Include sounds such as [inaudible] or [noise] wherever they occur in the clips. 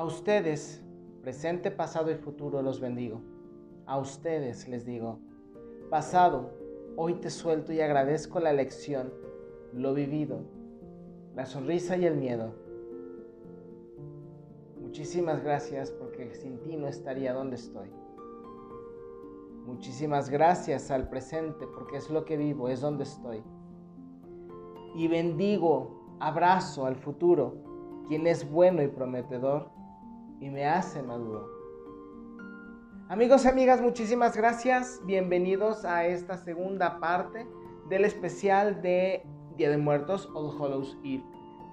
A ustedes, presente, pasado y futuro, los bendigo. A ustedes les digo, pasado, hoy te suelto y agradezco la lección, lo vivido, la sonrisa y el miedo. Muchísimas gracias porque sin ti no estaría donde estoy. Muchísimas gracias al presente porque es lo que vivo, es donde estoy. Y bendigo, abrazo al futuro, quien es bueno y prometedor y me hace maduro. Amigos y amigas, muchísimas gracias. Bienvenidos a esta segunda parte del especial de Día de Muertos, All Hallows Eve,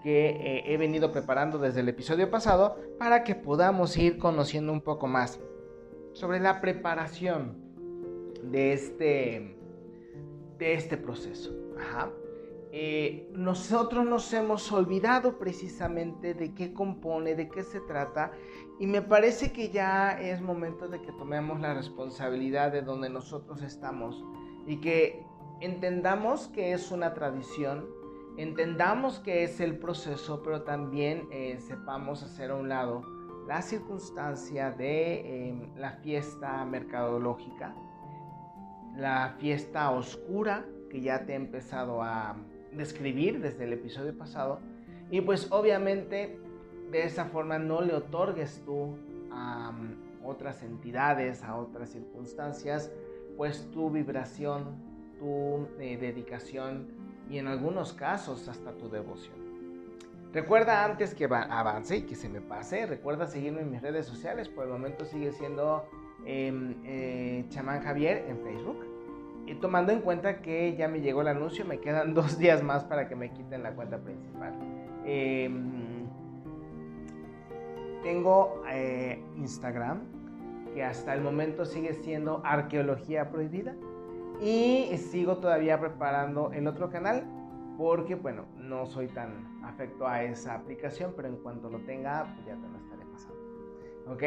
que eh, he venido preparando desde el episodio pasado para que podamos ir conociendo un poco más sobre la preparación de este, de este proceso. Eh, nosotros nos hemos olvidado precisamente de qué compone, de qué se trata, y me parece que ya es momento de que tomemos la responsabilidad de donde nosotros estamos y que entendamos que es una tradición, entendamos que es el proceso, pero también eh, sepamos hacer a un lado la circunstancia de em, la fiesta mercadológica, la fiesta oscura que ya te he empezado a describir desde el episodio pasado. Y pues obviamente de esa forma no le otorgues tú a mm, otras entidades, a otras circunstancias, pues tu vibración, tu eh, dedicación y en algunos casos hasta tu devoción. Recuerda antes que avance y que se me pase, recuerda seguirme en mis redes sociales, por el momento sigue siendo Em, eh, Chamán Javier en Facebook. Y tomando en cuenta que ya me llegó el anuncio, me quedan [laughs] dos días más para que me quiten la cuenta principal. Em, tengo eh, Instagram, que hasta el momento sigue siendo Arqueología Prohibida. Y sigo todavía preparando el otro canal, porque bueno, no soy tan afecto a esa aplicación, pero en cuanto lo tenga, pues ya te lo estaré pasando. ¿Ok?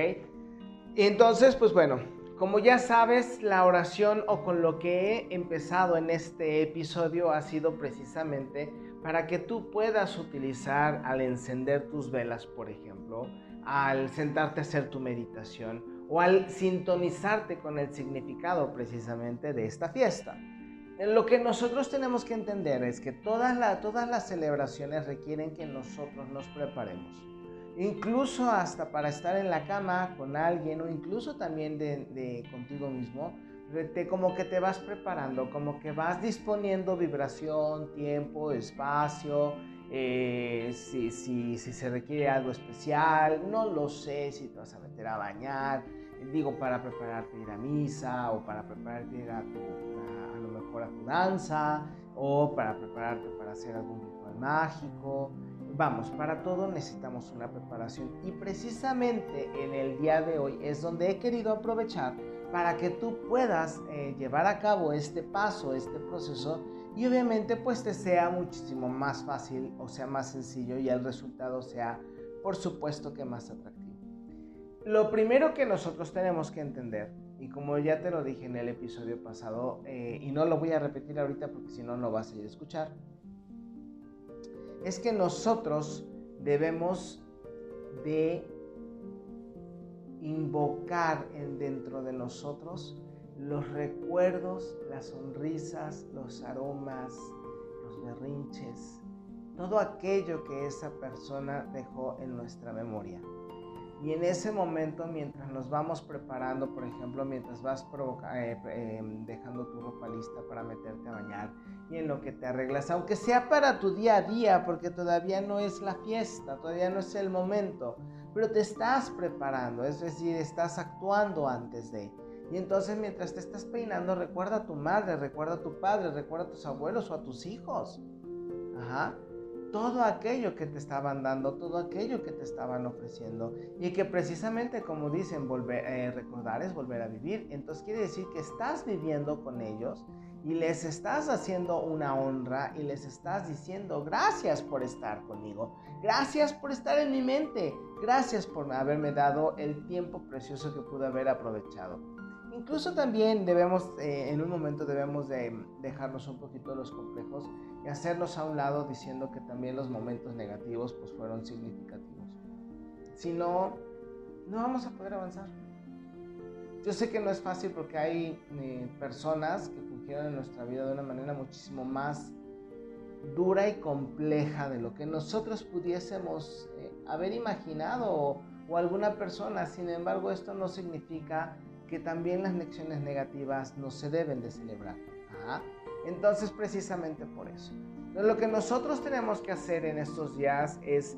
Entonces, pues bueno, como ya sabes, la oración o con lo que he empezado en este episodio ha sido precisamente para que tú puedas utilizar al encender tus velas, por ejemplo, al sentarte a hacer tu meditación o al sintonizarte con el significado precisamente de esta fiesta. Lo que nosotros tenemos que entender es que todas, las celebraciones requieren que nosotros nos preparemos incluso hasta para estar en la cama con alguien o incluso también de, contigo mismo, te, como que te vas preparando, como que vas disponiendo vibración, tiempo, espacio, eh, si, si, si, se requiere algo especial, no lo sé, si te vas a meter a bañar, digo, para prepararte ir a misa o para prepararte ir a, a, a lo mejor a tu danza o para prepararte para hacer algún ritual mágico. Vamos, para todo necesitamos una preparación y precisamente en el día de hoy es donde he querido aprovechar para que tú puedas eh, llevar a cabo este paso, este proceso y obviamente pues te sea muchísimo más fácil o sea más sencillo y el resultado sea por supuesto que más atractivo. Lo primero que nosotros tenemos que entender y como ya te lo dije en el episodio pasado eh, y no lo voy a repetir ahorita porque si no no vas a ir a escuchar, es que nosotros debemos de invocar en dentro de nosotros los recuerdos, las sonrisas, los aromas, los berrinches, todo aquello que esa persona dejó en nuestra memoria. Y en ese momento, mientras nos vamos preparando, por ejemplo, mientras vas eh, em, dejando tu ropa lista para meterte a bañar y en lo que te arreglas, aunque sea para tu día a día, porque todavía no es la fiesta, todavía no es el momento, pero te estás preparando, es decir, estás actuando antes de. Y entonces mientras te estás peinando, recuerda a tu madre, recuerda a tu padre, recuerda a tus abuelos o a tus hijos. Ajá todo aquello que te estaban dando, todo aquello que te estaban ofreciendo. Y que precisamente como dicen, volver, eh, recordar es volver a vivir. Entonces quiere decir que estás viviendo con ellos y les estás haciendo una honra y les estás diciendo gracias por estar conmigo, gracias por estar en mi mente, gracias por haberme dado el tiempo precioso que pude haber aprovechado. Incluso también debemos, eh, en un momento debemos de dejarnos un poquito los complejos y hacerlos a un lado diciendo que también los momentos negativos pues fueron significativos. Si no, no vamos a poder avanzar. Yo sé que no es fácil porque hay eh, personas que fungieron en nuestra vida de una manera muchísimo más dura y compleja de lo que nosotros pudiésemos eh, haber imaginado o, alguna persona. Sin embargo, esto no significa que también las lecciones negativas no se deben de celebrar. Entonces, precisamente por eso. Lo que nosotros tenemos que hacer en estos días es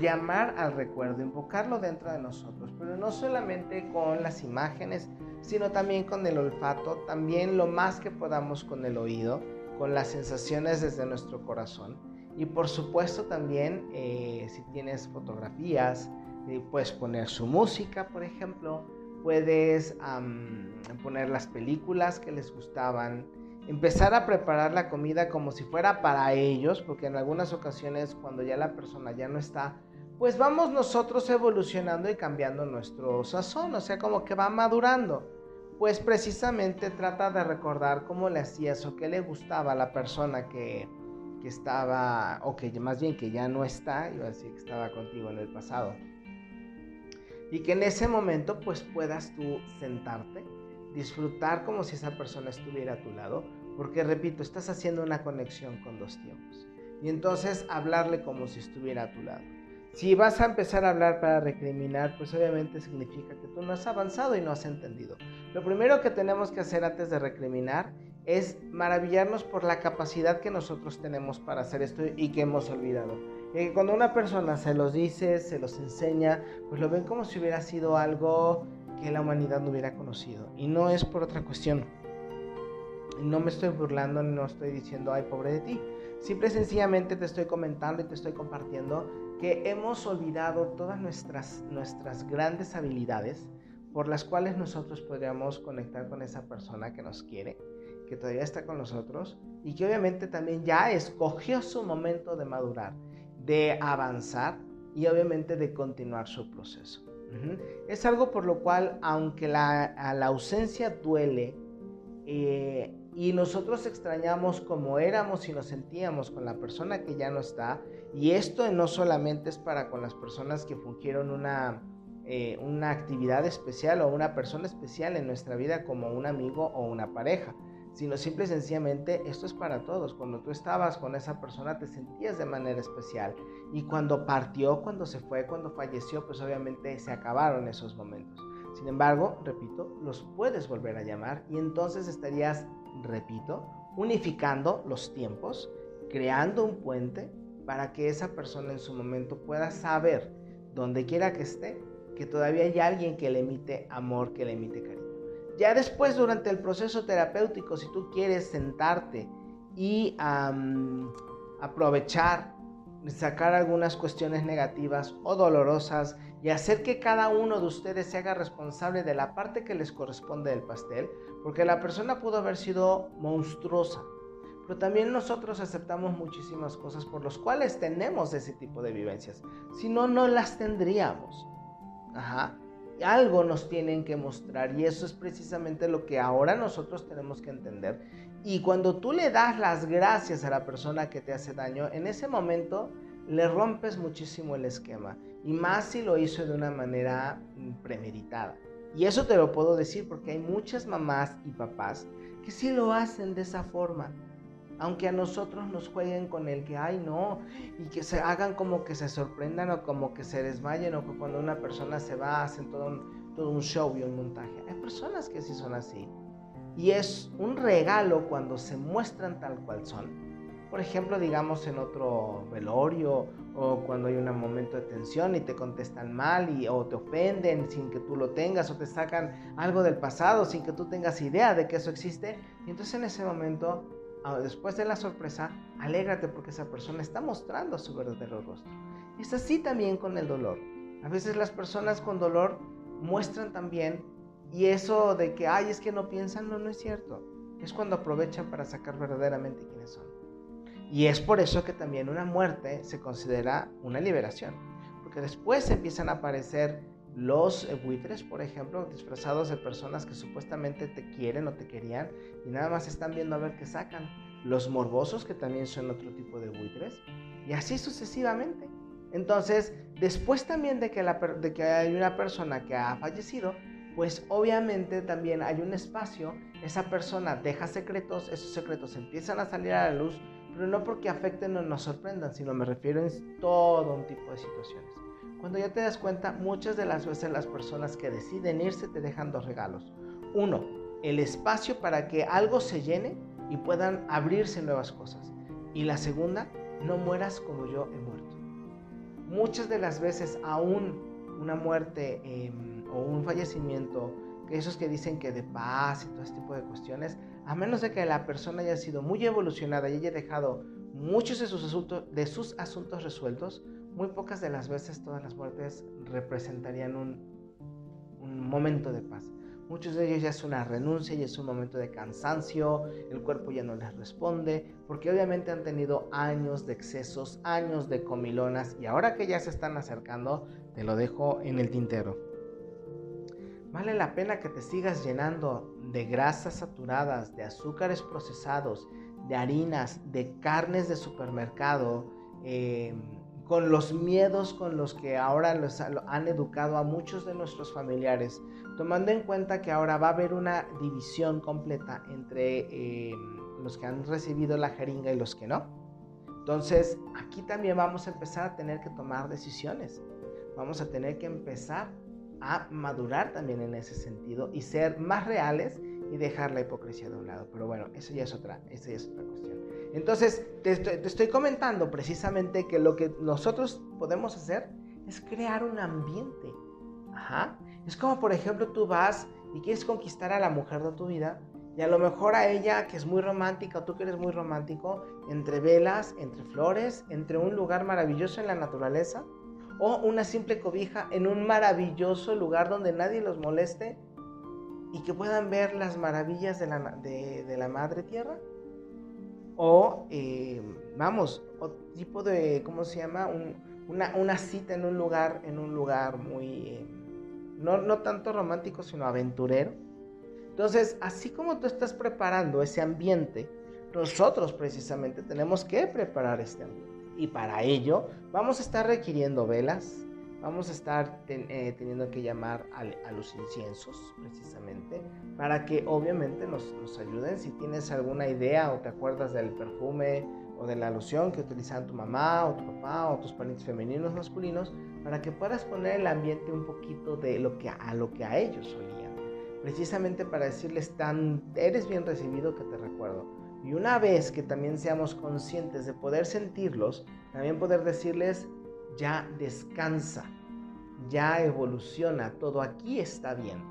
llamar al recuerdo, invocarlo dentro de nosotros, pero no solamente con las imágenes, sino también con el olfato, también lo más que podamos con el oído, con las sensaciones desde nuestro corazón. Y por supuesto también eh, si tienes fotografías, eh, puedes poner su música, por ejemplo, puedes poner las películas que les gustaban, empezar a preparar la comida como si fuera para ellos, porque en algunas ocasiones cuando ya la persona ya no está, pues vamos nosotros evolucionando y cambiando nuestro sazón, o sea, como que va madurando. Pues precisamente trata de recordar cómo le hacías o qué le gustaba a la persona que, que estaba, o que más bien que ya no está, iba a decir que estaba contigo en el pasado. Y que en ese momento pues puedas tú sentarte, disfrutar como si esa persona estuviera a tu lado, porque repito, estás haciendo una conexión con dos tiempos. Y entonces hablarle como si estuviera a tu lado. Si vas a empezar a hablar para recriminar, pues obviamente significa que tú no has avanzado y no has entendido. Lo primero que tenemos que hacer antes de recriminar es maravillarnos por la capacidad que nosotros tenemos para hacer esto y que hemos olvidado. Y cuando una persona se los dice, se los enseña, pues lo ven como si hubiera sido algo que la humanidad no hubiera conocido. Y no es por otra cuestión no me estoy burlando, no estoy diciendo, ay, pobre de ti. Simple y sencillamente te estoy comentando y te estoy compartiendo que hemos olvidado todas nuestras, nuestras grandes habilidades por las cuales nosotros podríamos conectar con esa persona que nos quiere, que todavía está con nosotros y que obviamente también ya escogió su momento de madurar, de avanzar y obviamente de continuar su proceso. Es algo por lo cual, aunque la, la ausencia duele, eh, y nosotros extrañamos como éramos y nos sentíamos con la persona que ya no está. Y esto no solamente es para con las personas que fungieron una, eh, una actividad especial o una persona especial en nuestra vida como un amigo o una pareja, sino simple y sencillamente esto es para todos. Cuando tú estabas con esa persona te sentías de manera especial y cuando partió, cuando se fue, cuando falleció, pues obviamente se acabaron esos momentos. Sin embargo, repito, los puedes volver a llamar y entonces estarías repito, unificando los tiempos, creando un puente para que esa persona en su momento pueda saber, donde quiera que esté, que todavía hay alguien que le emite amor, que le emite cariño. Ya después, durante el proceso terapéutico, si tú quieres sentarte y aprovechar, sacar algunas cuestiones negativas o dolorosas y hacer que cada uno de ustedes se haga responsable de la parte que les corresponde del pastel, porque la persona pudo haber sido monstruosa, pero también nosotros aceptamos muchísimas cosas por las cuales tenemos ese tipo de vivencias, si no, no las tendríamos. Ajá. Algo nos tienen que mostrar y eso es precisamente lo que ahora nosotros tenemos que entender. Y cuando tú le das las gracias a la persona que te hace daño, en ese momento le rompes muchísimo el esquema. Y más si lo hizo de una manera mm, premeditada. Y eso te lo puedo decir porque hay muchas mamás y papás que sí lo hacen de esa forma. Aunque a nosotros nos jueguen con el que, ay no, y que se hagan como que se sorprendan o como que se desmayen o que cuando una persona se va hacen todo un, todo un show y un montaje. Hay personas que sí son así. Y es un regalo cuando se muestran tal cual son por ejemplo, digamos en otro velorio o cuando hay un momento de tensión y te contestan mal y, o te ofenden sin que tú lo tengas o te sacan algo del pasado sin que tú tengas idea de que eso existe. Y entonces en ese momento, después de la sorpresa, alégrate porque esa persona está mostrando su verdadero rostro. Es así también con el dolor. A veces las personas con dolor muestran también y eso de que, ay, es que no piensan, no, no es cierto. Es cuando aprovechan para sacar verdaderamente quiénes son. Y es por eso que también una muerte se considera una liberación, porque después empiezan a aparecer los buitres, por ejemplo, disfrazados de personas que supuestamente te quieren o te querían y nada más están viendo a ver qué sacan. Los morbosos, que también son otro tipo de buitres, y así sucesivamente. Entonces, después también de que, que hay una persona que ha fallecido, pues obviamente también hay un espacio, esa persona deja secretos, esos secretos empiezan a salir a la luz, pero no porque afecten o nos sorprendan, sino me refiero en todo un tipo de situaciones. Cuando ya te das cuenta, muchas de las veces las personas que deciden irse te dejan dos regalos. Uno, el espacio para que algo se llene y puedan abrirse nuevas cosas. Y la segunda, no mueras como yo he muerto. Muchas de las veces aún una muerte em, o un fallecimiento, que esos que dicen que de paz y todo este tipo de cuestiones, a menos de que la persona haya sido muy evolucionada y haya dejado muchos de sus asuntos, de sus asuntos resueltos, muy pocas de las veces todas las muertes representarían un, momento de paz. Muchos de ellos ya es una renuncia, y es un momento de cansancio, el cuerpo ya no les responde, porque obviamente han tenido años de excesos, años de comilonas, y ahora que ya se están acercando, te lo dejo en el tintero. Vale la pena que te sigas llenando de grasas saturadas, de azúcares procesados, de harinas, de carnes de supermercado, eh, con los miedos con los que ahora los han educado a muchos de nuestros familiares, tomando en cuenta que ahora va a haber una división completa entre eh, los que han recibido la jeringa y los que no. Entonces, aquí también vamos a empezar a tener que tomar decisiones. Vamos a tener que empezar a madurar también en ese sentido y ser más reales y dejar la hipocresía de un lado. Pero bueno, eso ya es otra, eso ya es otra cuestión. Entonces, te estoy, comentando precisamente que lo que nosotros podemos hacer es crear un ambiente. Ajá. Es como, por ejemplo, tú vas y quieres conquistar a la mujer de tu vida y a lo mejor a ella que es muy romántica o tú que eres muy romántico, entre velas, entre flores, entre un lugar maravilloso en la naturaleza o una simple cobija en un maravilloso lugar donde nadie los moleste y que puedan ver las maravillas de la, de la madre tierra o, eh, vamos, o tipo de, ¿cómo se llama? una, cita en un lugar, en un lugar muy, eh, no, no tanto romántico, sino aventurero. Entonces, así como tú estás preparando ese ambiente, nosotros precisamente tenemos que preparar este ambiente. Y para ello vamos a estar requiriendo velas, vamos a estar eh, teniendo que llamar a, los inciensos precisamente para que obviamente nos, nos, ayuden. Si tienes alguna idea o te acuerdas del perfume o de la loción que utilizaban tu mamá o tu papá o tus parientes femeninos masculinos para que puedas poner el ambiente un poquito de lo que a lo que a ellos solían precisamente para decirles tan eres bien recibido que te recuerdo. Y una vez que también seamos conscientes de poder sentirlos también poder decirles ya descansa, ya evoluciona, todo aquí está bien.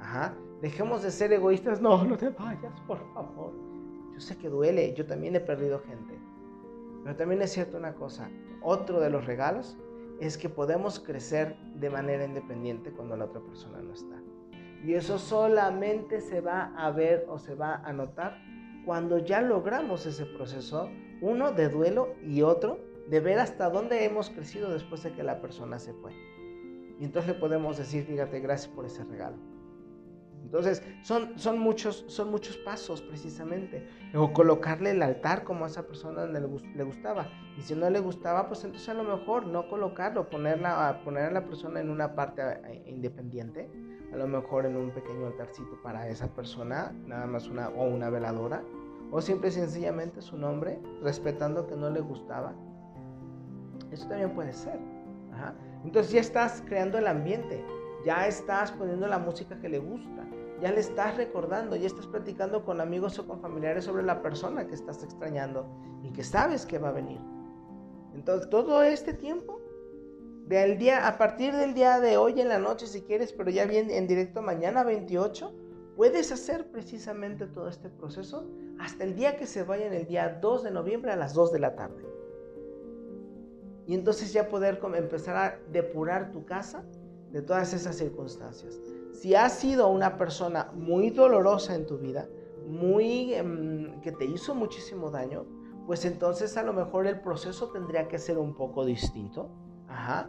Ajá. Dejemos de ser egoístas, no, no te vayas, por favor. Yo sé que duele, yo también he perdido gente. Pero también es cierto una cosa, otro de los regalos es que podemos crecer de manera independiente cuando la otra persona no está. Y eso solamente se va a ver o se va a notar cuando ya logramos ese proceso, uno de duelo y otro de ver hasta dónde hemos crecido después de que la persona se fue. Y entonces le podemos decir, fíjate, gracias por ese regalo. Entonces, son, son, muchos, son muchos pasos precisamente. O colocarle el altar como a esa persona le, le gustaba. Y si no le gustaba, pues entonces a lo mejor no colocarlo, ponerla, poner a la persona en una parte eh, independiente. A lo mejor en un pequeño altarcito para esa persona, nada más una o una veladora. O simple y sencillamente su nombre, respetando que no le gustaba eso también puede ser. Entonces ya estás creando el ambiente, ya estás poniendo la música que le gusta, ya le estás recordando, ya estás platicando con amigos o con familiares sobre la persona que estás extrañando y que sabes que va a venir. Entonces todo este tiempo, del día, a partir del día de hoy en la noche si quieres, pero ya bien en directo mañana 28, puedes hacer precisamente todo este proceso hasta el día que se vaya en el día 2 de noviembre a las 2 de la tarde y entonces ya poder empezar a depurar tu casa de todas esas circunstancias. Si has sido una persona muy dolorosa en tu vida, muy em, que te hizo muchísimo daño, pues entonces a lo mejor el proceso tendría que ser un poco distinto. Ajá.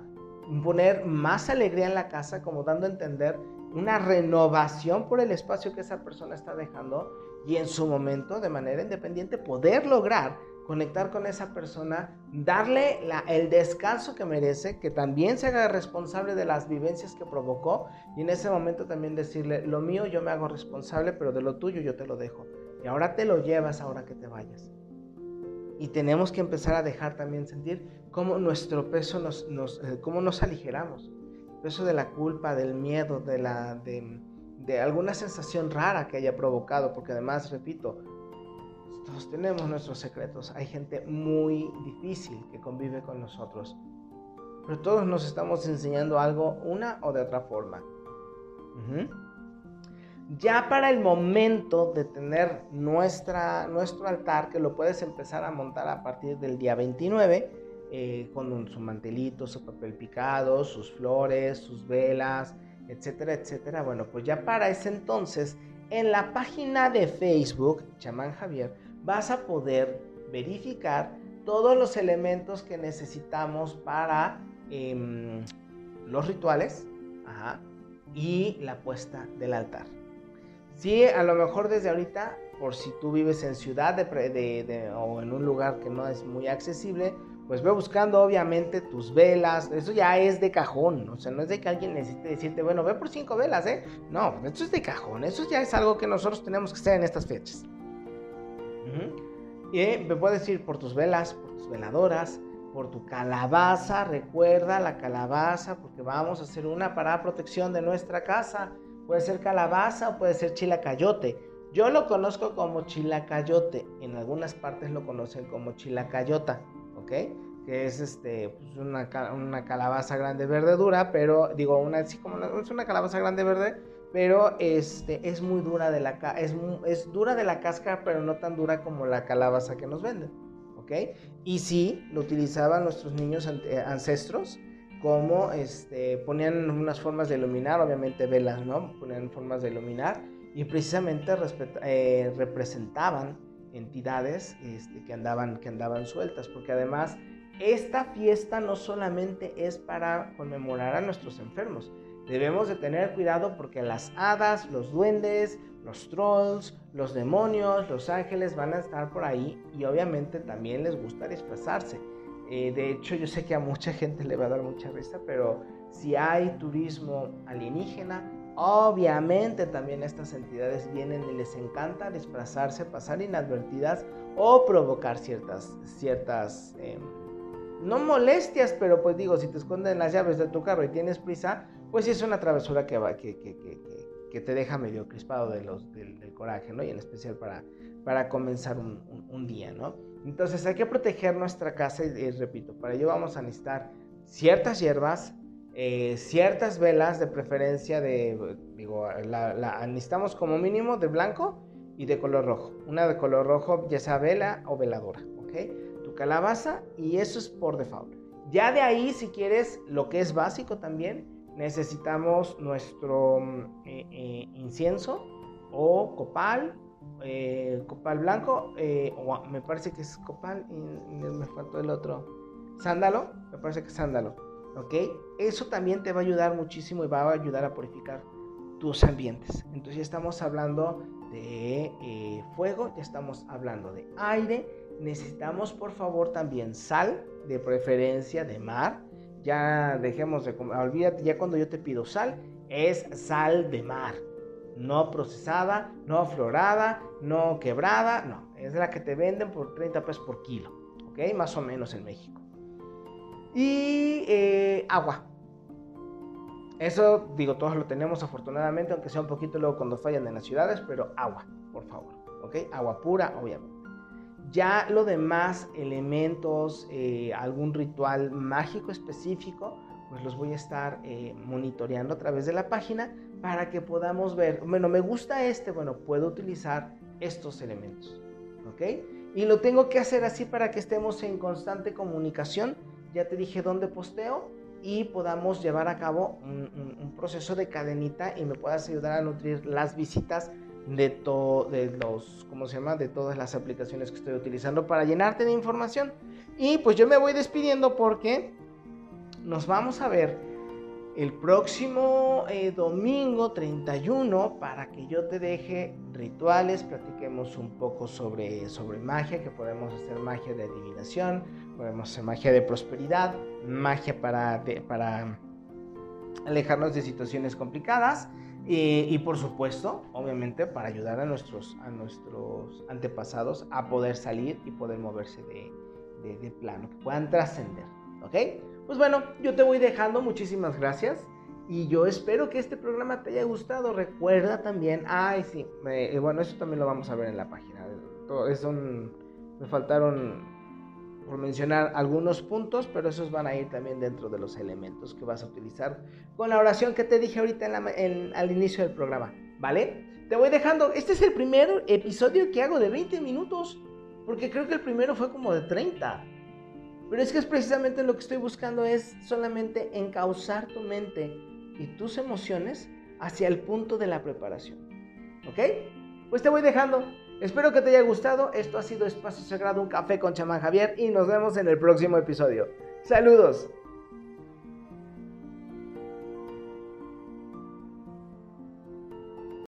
Poner más alegría en la casa, como dando a entender una renovación por el espacio que esa persona está dejando y en su momento, de manera independiente, poder lograr conectar con esa persona, darle el descanso que merece, que también se haga responsable de las vivencias que provocó y en ese momento también decirle, lo mío yo me hago responsable, pero de lo tuyo yo te lo dejo. Y ahora te lo llevas ahora que te vayas. Y tenemos que empezar a dejar también sentir cómo nuestro peso nos, eh, cómo nos aligeramos. El peso de la culpa, del miedo, de, la, de, de alguna sensación rara que haya provocado, porque además, repito, todos tenemos nuestros secretos. Hay gente muy difícil que convive con nosotros. Pero todos nos estamos enseñando algo una o de otra forma. Ya para el momento de tener nuestra, nuestro altar, que lo puedes empezar a montar a partir del día 29, eh, con su mantelito, su papel picado, sus flores, sus velas, etcétera, etcétera. Bueno, pues ya para ese entonces, en la página de Facebook, Chamán Javier, vas a poder verificar todos los elementos que necesitamos para em, los rituales y la puesta del altar. Sí, a lo mejor desde ahorita, por si tú vives en ciudad o en un lugar que no es muy accesible, pues ve buscando obviamente tus velas, eso ya es de cajón, o sea, no es de que alguien necesite decirte, bueno, ve por cinco velas, ¿eh? No, eso es de cajón, eso ya es algo que nosotros tenemos que hacer en estas fechas. Y me puedes ir por tus velas, por tus veladoras, por tu calabaza. Recuerda la calabaza porque vamos a hacer una para protección de nuestra casa. Puede ser calabaza o puede ser chilacayote. Yo lo conozco como chilacayote. En algunas partes lo conocen como chilacayota, ¿ok? Que es este, pues una, una, calabaza grande verde dura, pero digo, una, así como es una calabaza grande verde pero este, es muy dura de la es, es dura de la cáscara, pero no tan dura como la calabaza que nos venden, ¿ok? Y sí, lo utilizaban nuestros niños ancestros como este, ponían unas formas de iluminar, obviamente velas, ¿no? Ponían formas de iluminar y precisamente eh, representaban entidades este, que, andaban, que andaban sueltas, porque además esta fiesta no solamente es para conmemorar a nuestros enfermos, Debemos de tener cuidado porque las hadas, los duendes, los trolls, los demonios, los ángeles van a estar por ahí y obviamente también les gusta disfrazarse. Eh, de hecho, yo sé que a mucha gente le va a dar mucha risa, pero si hay turismo alienígena, obviamente también estas entidades vienen y les encanta disfrazarse, pasar inadvertidas o provocar ciertas, ciertas, em, no molestias, pero pues digo, si te esconden las llaves de tu carro y tienes prisa, pues sí es una travesura que, te deja medio crispado de los, del, coraje, ¿no? Y en especial para, comenzar un, día, ¿no? Entonces hay que proteger nuestra casa y, repito, para ello vamos a necesitar ciertas hierbas, eh, ciertas velas de preferencia de, digo, la, necesitamos como mínimo de blanco y de color rojo. Una de color rojo, ya sea vela o veladora, ¿ok? Tu calabaza y eso es por default. Ya de ahí, si quieres, lo que es básico también, necesitamos nuestro mm, eh, eh, incienso o copal, eh, copal blanco, o me parece que es copal y, me faltó el otro, sándalo, me parece que es sándalo, ¿ok? Eso también te va a ayudar muchísimo y va a ayudar a purificar tus ambientes. Entonces ya estamos hablando de fuego, ya estamos hablando de aire, necesitamos por favor también sal, de preferencia de mar, ya dejemos de comer, olvídate, ya cuando yo te pido sal, es sal de mar, no procesada, no aflorada, no quebrada, no, es la que te venden por 30 pesos por kilo, ¿ok? Más o menos en México. Y eh, agua. Eso, digo, todos lo tenemos afortunadamente, aunque sea un poquito luego cuando fallan en las ciudades, pero agua, por favor, ¿ok? Agua pura, obviamente. Ya lo demás, elementos, eh, algún ritual mágico específico, pues los voy a estar eh, monitoreando a través de la página para que podamos ver, bueno, me gusta este, bueno, puedo utilizar estos elementos, ¿ok? Y lo tengo que hacer así para que estemos en constante comunicación. Ya te dije dónde posteo y podamos llevar a cabo un proceso de cadenita y me puedas ayudar a nutrir las visitas de, de los, ¿cómo se llama? De todas las aplicaciones que estoy utilizando para llenarte de información. Y pues yo me voy despidiendo porque nos vamos a ver el próximo eh, domingo 31 para que yo te deje rituales, platiquemos un poco sobre, sobre magia, que podemos hacer magia de adivinación, podemos hacer magia de prosperidad, magia para, para alejarnos de situaciones complicadas. Y por supuesto, obviamente, para ayudar a nuestros, a nuestros antepasados a poder salir y poder moverse de, de, plano, que puedan trascender. ¿Ok? Pues bueno, yo te voy dejando, muchísimas gracias. Y yo espero que este programa te haya gustado. Recuerda también, ay, sí, eh, bueno, eso también lo vamos a ver en la página. Todo, me faltaron por mencionar algunos puntos, pero esos van a ir también dentro de los elementos que vas a utilizar con la oración que te dije ahorita al inicio del programa, ¿vale? Te voy dejando, este es el primer episodio que hago de 20 minutos, porque creo que el primero fue como de 30. Pero es que es precisamente lo que estoy buscando es solamente encauzar tu mente y tus emociones hacia el punto de la preparación. ¿Ok? Pues te voy dejando. Espero que te haya gustado. Esto ha sido Espacio Sagrado, un café con chamán Javier y nos vemos en el próximo episodio. Saludos.